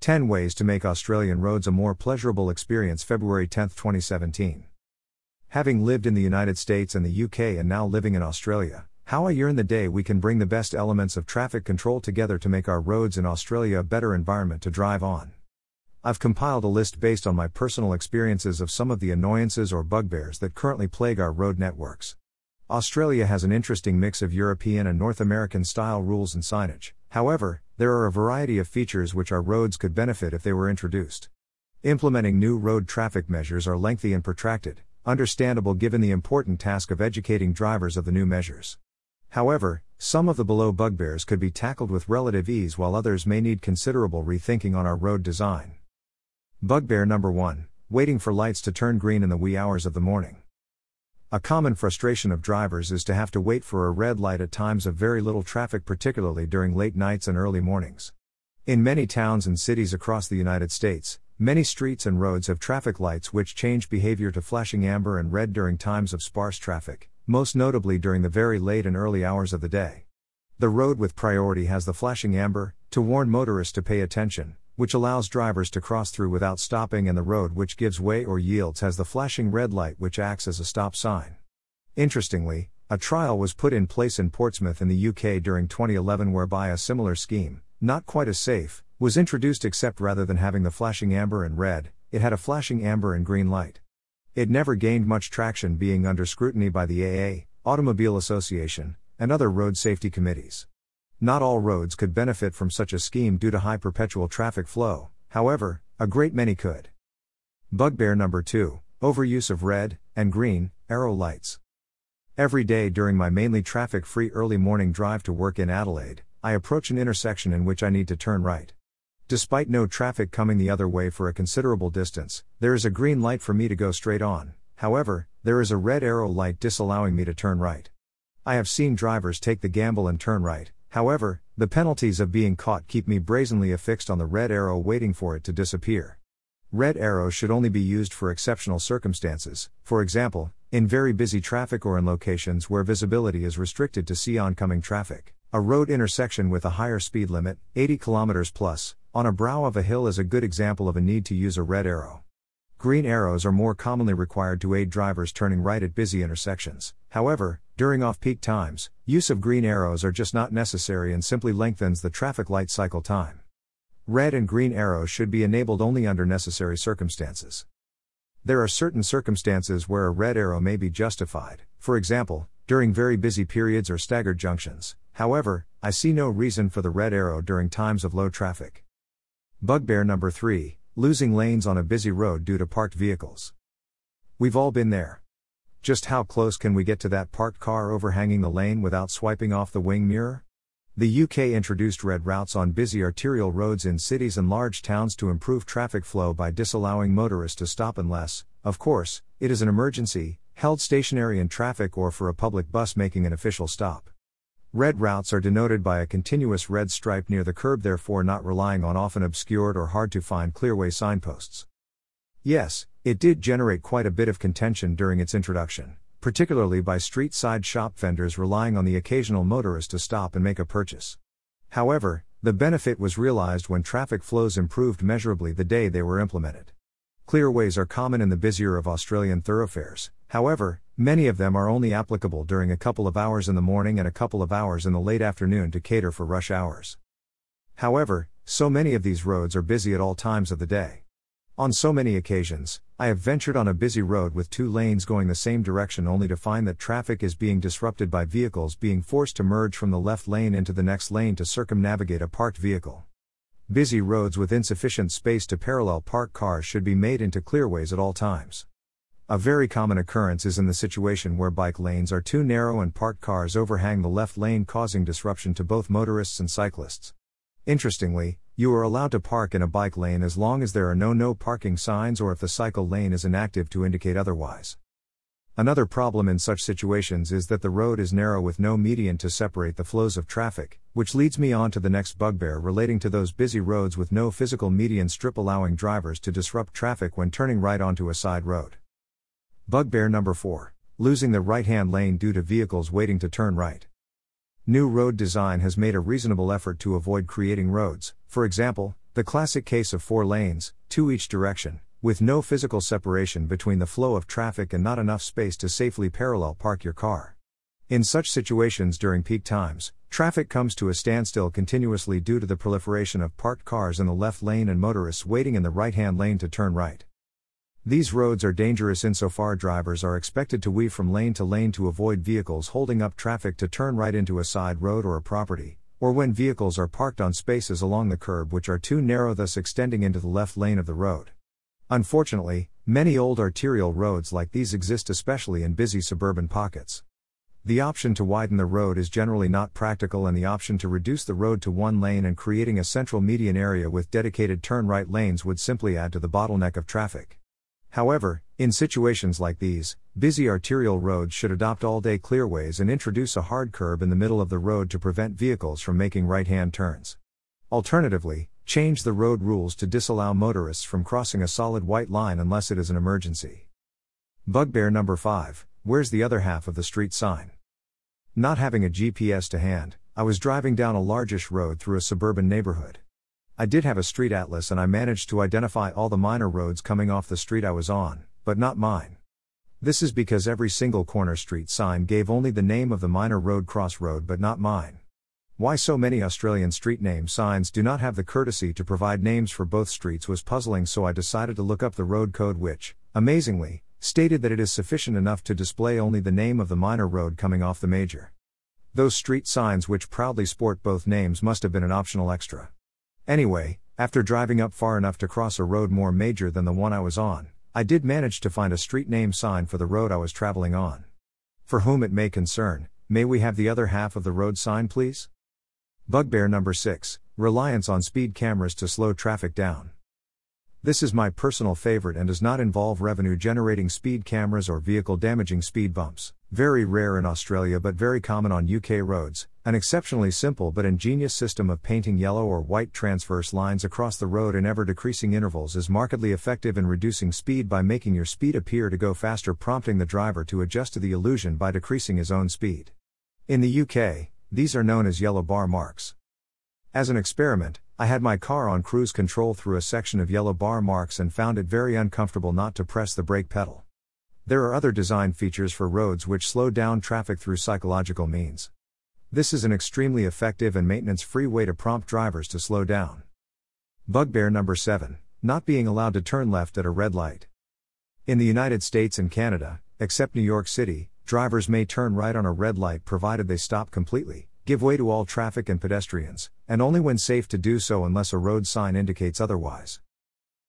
10 Ways to Make Australian Roads a More Pleasurable Experience, February 10, 2017. Having lived in the United States and the UK and now living in Australia, how a year in the day we can bring the best elements of traffic control together to make our roads in Australia a better environment to drive on. I've compiled a list based on my personal experiences of some of the annoyances or bugbears that currently plague our road networks. Australia has an interesting mix of European and North American style rules and signage. However, there are a variety of features which our roads could benefit if they were introduced. Implementing new road traffic measures are lengthy and protracted, understandable given the important task of educating drivers of the new measures. However, some of the below bugbears could be tackled with relative ease while others may need considerable rethinking on our road design. Bugbear number 1 Waiting for lights to turn green in the wee hours of the morning. A common frustration of drivers is to have to wait for a red light at times of very little traffic, particularly during late nights and early mornings. In many towns and cities across the United States, many streets and roads have traffic lights which change behavior to flashing amber and red during times of sparse traffic, most notably during the very late and early hours of the day. The road with priority has the flashing amber, to warn motorists to pay attention, which allows drivers to cross through without stopping, and the road which gives way or yields has the flashing red light which acts as a stop sign. Interestingly, a trial was put in place in Portsmouth in the UK during 2011 whereby a similar scheme, not quite as safe, was introduced except rather than having the flashing amber and red, it had a flashing amber and green light. It never gained much traction being under scrutiny by the AA, Automobile Association, and other road safety committees. Not all roads could benefit from such a scheme due to high perpetual traffic flow, however, a great many could. Bugbear number 2 Overuse of red and green arrow lights. Every day during my mainly traffic free early morning drive to work in Adelaide, I approach an intersection in which I need to turn right. Despite no traffic coming the other way for a considerable distance, there is a green light for me to go straight on, however, there is a red arrow light disallowing me to turn right. I have seen drivers take the gamble and turn right, However, the penalties of being caught keep me brazenly affixed on the red arrow waiting for it to disappear. Red arrows should only be used for exceptional circumstances, for example, in very busy traffic or in locations where visibility is restricted to see oncoming traffic. A road intersection with a higher speed limit, 80 km plus, on a brow of a hill is a good example of a need to use a red arrow. Green arrows are more commonly required to aid drivers turning right at busy intersections. However, during off peak times, use of green arrows are just not necessary and simply lengthens the traffic light cycle time. Red and green arrows should be enabled only under necessary circumstances. There are certain circumstances where a red arrow may be justified, for example, during very busy periods or staggered junctions. However, I see no reason for the red arrow during times of low traffic. Bugbear number 3 Losing lanes on a busy road due to parked vehicles. We've all been there. Just how close can we get to that parked car overhanging the lane without swiping off the wing mirror? The UK introduced red routes on busy arterial roads in cities and large towns to improve traffic flow by disallowing motorists to stop unless, of course, it is an emergency, held stationary in traffic or for a public bus making an official stop. Red routes are denoted by a continuous red stripe near the curb, therefore, not relying on often obscured or hard to find clearway signposts. Yes, it did generate quite a bit of contention during its introduction, particularly by street side shop vendors relying on the occasional motorist to stop and make a purchase. However, the benefit was realized when traffic flows improved measurably the day they were implemented. Clearways are common in the busier of Australian thoroughfares, however, many of them are only applicable during a couple of hours in the morning and a couple of hours in the late afternoon to cater for rush hours. However, so many of these roads are busy at all times of the day. On so many occasions, I have ventured on a busy road with two lanes going the same direction only to find that traffic is being disrupted by vehicles being forced to merge from the left lane into the next lane to circumnavigate a parked vehicle. Busy roads with insufficient space to parallel park cars should be made into clearways at all times. A very common occurrence is in the situation where bike lanes are too narrow and parked cars overhang the left lane, causing disruption to both motorists and cyclists. Interestingly, you are allowed to park in a bike lane as long as there are no no parking signs or if the cycle lane is inactive to indicate otherwise. Another problem in such situations is that the road is narrow with no median to separate the flows of traffic, which leads me on to the next bugbear relating to those busy roads with no physical median strip allowing drivers to disrupt traffic when turning right onto a side road. Bugbear number 4 Losing the right hand lane due to vehicles waiting to turn right. New road design has made a reasonable effort to avoid creating roads, for example, the classic case of four lanes, two each direction, with no physical separation between the flow of traffic and not enough space to safely parallel park your car. In such situations during peak times, traffic comes to a standstill continuously due to the proliferation of parked cars in the left lane and motorists waiting in the right hand lane to turn right. These roads are dangerous insofar drivers are expected to weave from lane to lane to avoid vehicles holding up traffic to turn right into a side road or a property, or when vehicles are parked on spaces along the curb which are too narrow, thus extending into the left lane of the road. Unfortunately, many old arterial roads like these exist especially in busy suburban pockets. The option to widen the road is generally not practical, and the option to reduce the road to one lane and creating a central median area with dedicated turn right lanes would simply add to the bottleneck of traffic. However, in situations like these, busy arterial roads should adopt all day clearways and introduce a hard curb in the middle of the road to prevent vehicles from making right hand turns. Alternatively, change the road rules to disallow motorists from crossing a solid white line unless it is an emergency. Bugbear number 5 Where's the other half of the street sign? Not having a GPS to hand, I was driving down a largish road through a suburban neighborhood. I did have a street atlas and I managed to identify all the minor roads coming off the street I was on, but not mine. This is because every single corner street sign gave only the name of the minor road crossroad but not mine. Why so many Australian street name signs do not have the courtesy to provide names for both streets was puzzling, so I decided to look up the road code, which, amazingly, stated that it is sufficient enough to display only the name of the minor road coming off the major. Those street signs which proudly sport both names must have been an optional extra. Anyway, after driving up far enough to cross a road more major than the one I was on, I did manage to find a street name sign for the road I was traveling on. For whom it may concern, may we have the other half of the road sign, please? Bugbear number 6 Reliance on speed cameras to slow traffic down. This is my personal favorite and does not involve revenue generating speed cameras or vehicle damaging speed bumps. Very rare in Australia but very common on UK roads. An exceptionally simple but ingenious system of painting yellow or white transverse lines across the road in ever decreasing intervals is markedly effective in reducing speed by making your speed appear to go faster, prompting the driver to adjust to the illusion by decreasing his own speed. In the UK, these are known as yellow bar marks. As an experiment, I had my car on cruise control through a section of yellow bar marks and found it very uncomfortable not to press the brake pedal. There are other design features for roads which slow down traffic through psychological means. This is an extremely effective and maintenance free way to prompt drivers to slow down. Bugbear number 7 Not being allowed to turn left at a red light. In the United States and Canada, except New York City, drivers may turn right on a red light provided they stop completely, give way to all traffic and pedestrians, and only when safe to do so unless a road sign indicates otherwise.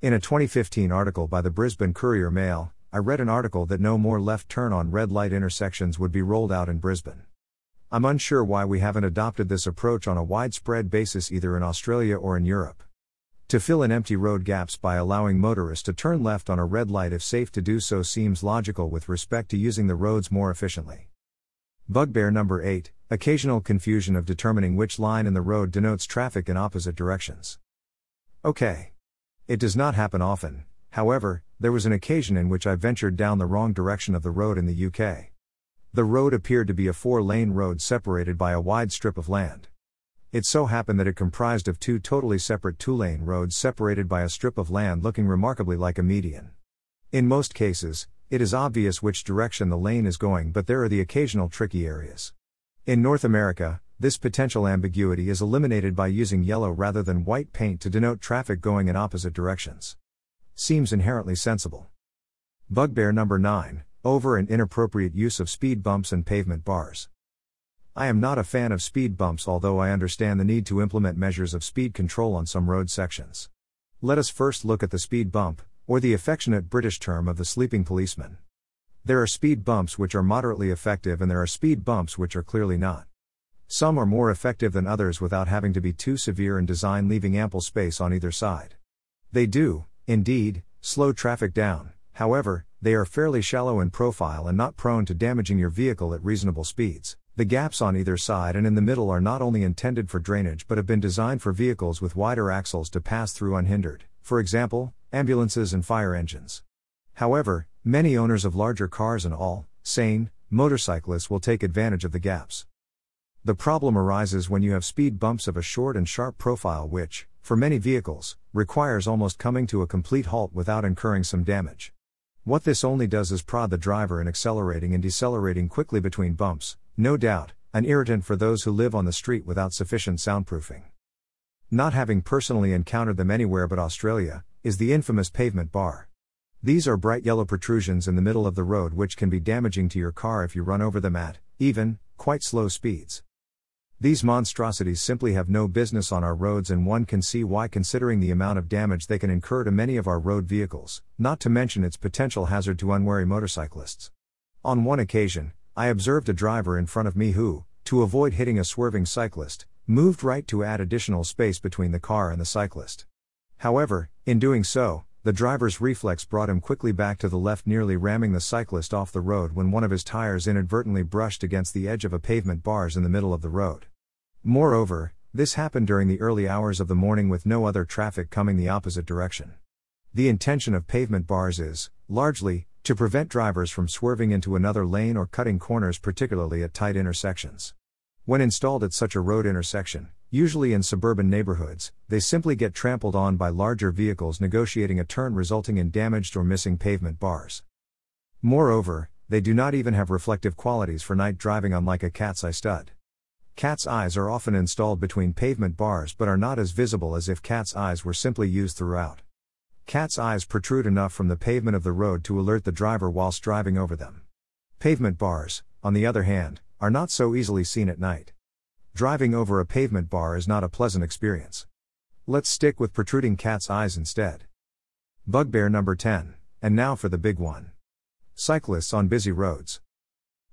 In a 2015 article by the Brisbane Courier Mail, I read an article that no more left turn on red light intersections would be rolled out in Brisbane. I'm unsure why we haven't adopted this approach on a widespread basis either in Australia or in Europe. To fill in empty road gaps by allowing motorists to turn left on a red light if safe to do so seems logical with respect to using the roads more efficiently. Bugbear number 8 Occasional confusion of determining which line in the road denotes traffic in opposite directions. Okay. It does not happen often, however, there was an occasion in which I ventured down the wrong direction of the road in the UK. The road appeared to be a four lane road separated by a wide strip of land. It so happened that it comprised of two totally separate two lane roads separated by a strip of land looking remarkably like a median. In most cases, it is obvious which direction the lane is going, but there are the occasional tricky areas. In North America, this potential ambiguity is eliminated by using yellow rather than white paint to denote traffic going in opposite directions. Seems inherently sensible. Bugbear number 9 Over and inappropriate use of speed bumps and pavement bars. I am not a fan of speed bumps, although I understand the need to implement measures of speed control on some road sections. Let us first look at the speed bump, or the affectionate British term of the sleeping policeman. There are speed bumps which are moderately effective, and there are speed bumps which are clearly not. Some are more effective than others without having to be too severe in design, leaving ample space on either side. They do, indeed, slow traffic down, however, they are fairly shallow in profile and not prone to damaging your vehicle at reasonable speeds. The gaps on either side and in the middle are not only intended for drainage but have been designed for vehicles with wider axles to pass through unhindered, for example, ambulances and fire engines. However, many owners of larger cars and all, sane, motorcyclists will take advantage of the gaps. The problem arises when you have speed bumps of a short and sharp profile, which, for many vehicles, requires almost coming to a complete halt without incurring some damage. What this only does is prod the driver in accelerating and decelerating quickly between bumps, no doubt, an irritant for those who live on the street without sufficient soundproofing. Not having personally encountered them anywhere but Australia, is the infamous pavement bar. These are bright yellow protrusions in the middle of the road which can be damaging to your car if you run over them at, even, quite slow speeds. These monstrosities simply have no business on our roads, and one can see why, considering the amount of damage they can incur to many of our road vehicles, not to mention its potential hazard to unwary motorcyclists. On one occasion, I observed a driver in front of me who, to avoid hitting a swerving cyclist, moved right to add additional space between the car and the cyclist. However, in doing so, the driver's reflex brought him quickly back to the left, nearly ramming the cyclist off the road when one of his tires inadvertently brushed against the edge of a pavement bars in the middle of the road. Moreover, this happened during the early hours of the morning with no other traffic coming the opposite direction. The intention of pavement bars is, largely, to prevent drivers from swerving into another lane or cutting corners, particularly at tight intersections. When installed at such a road intersection, usually in suburban neighborhoods, they simply get trampled on by larger vehicles negotiating a turn, resulting in damaged or missing pavement bars. Moreover, they do not even have reflective qualities for night driving, unlike a cat's eye stud. Cat's eyes are often installed between pavement bars but are not as visible as if cat's eyes were simply used throughout. Cat's eyes protrude enough from the pavement of the road to alert the driver whilst driving over them. Pavement bars, on the other hand, are not so easily seen at night. Driving over a pavement bar is not a pleasant experience. Let's stick with protruding cat's eyes instead. Bugbear number 10, and now for the big one. Cyclists on busy roads.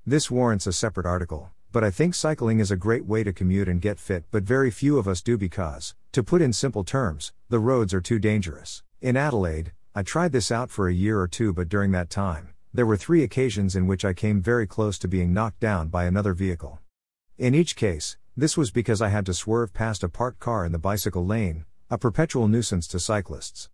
This warrants a separate article, but I think cycling is a great way to commute and get fit, but very few of us do because, to put in simple terms, the roads are too dangerous. In Adelaide, I tried this out for a year or two, but during that time, there were three occasions in which I came very close to being knocked down by another vehicle. In each case, this was because I had to swerve past a parked car in the bicycle lane, a perpetual nuisance to cyclists.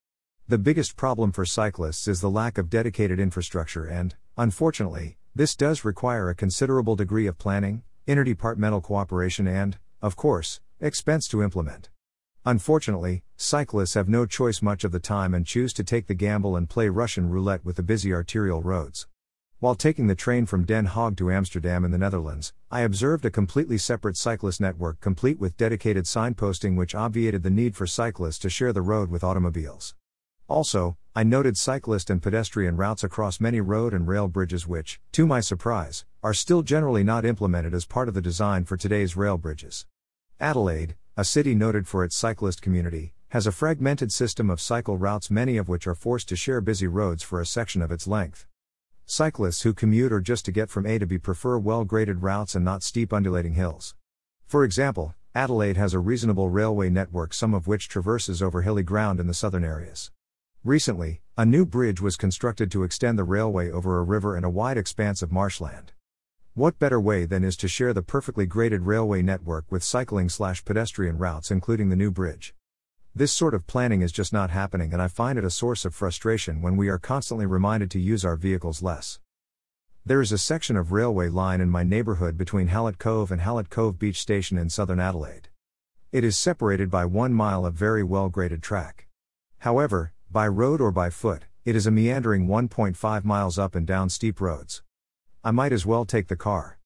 The biggest problem for cyclists is the lack of dedicated infrastructure, and, unfortunately, this does require a considerable degree of planning, interdepartmental cooperation, and, of course, expense to implement. Unfortunately, cyclists have no choice much of the time and choose to take the gamble and play Russian roulette with the busy arterial roads. While taking the train from Den Haag to Amsterdam in the Netherlands, I observed a completely separate cyclist network complete with dedicated signposting which obviated the need for cyclists to share the road with automobiles. Also, I noted cyclist and pedestrian routes across many road and rail bridges, which, to my surprise, are still generally not implemented as part of the design for today's rail bridges. Adelaide, a city noted for its cyclist community, has a fragmented system of cycle routes, many of which are forced to share busy roads for a section of its length. Cyclists who commute or just to get from A to B prefer well graded routes and not steep undulating hills. For example, Adelaide has a reasonable railway network, some of which traverses over hilly ground in the southern areas. Recently, a new bridge was constructed to extend the railway over a river and a wide expanse of marshland. What better way than is to share the perfectly graded railway network with cycling slash pedestrian routes, including the new bridge? This sort of planning is just not happening, and I find it a source of frustration when we are constantly reminded to use our vehicles less. There is a section of railway line in my neighborhood between Hallett Cove and Hallett Cove Beach Station in southern Adelaide. It is separated by one mile of very well graded track. However, by road or by foot, it is a meandering 1.5 miles up and down steep roads. I might as well take the car.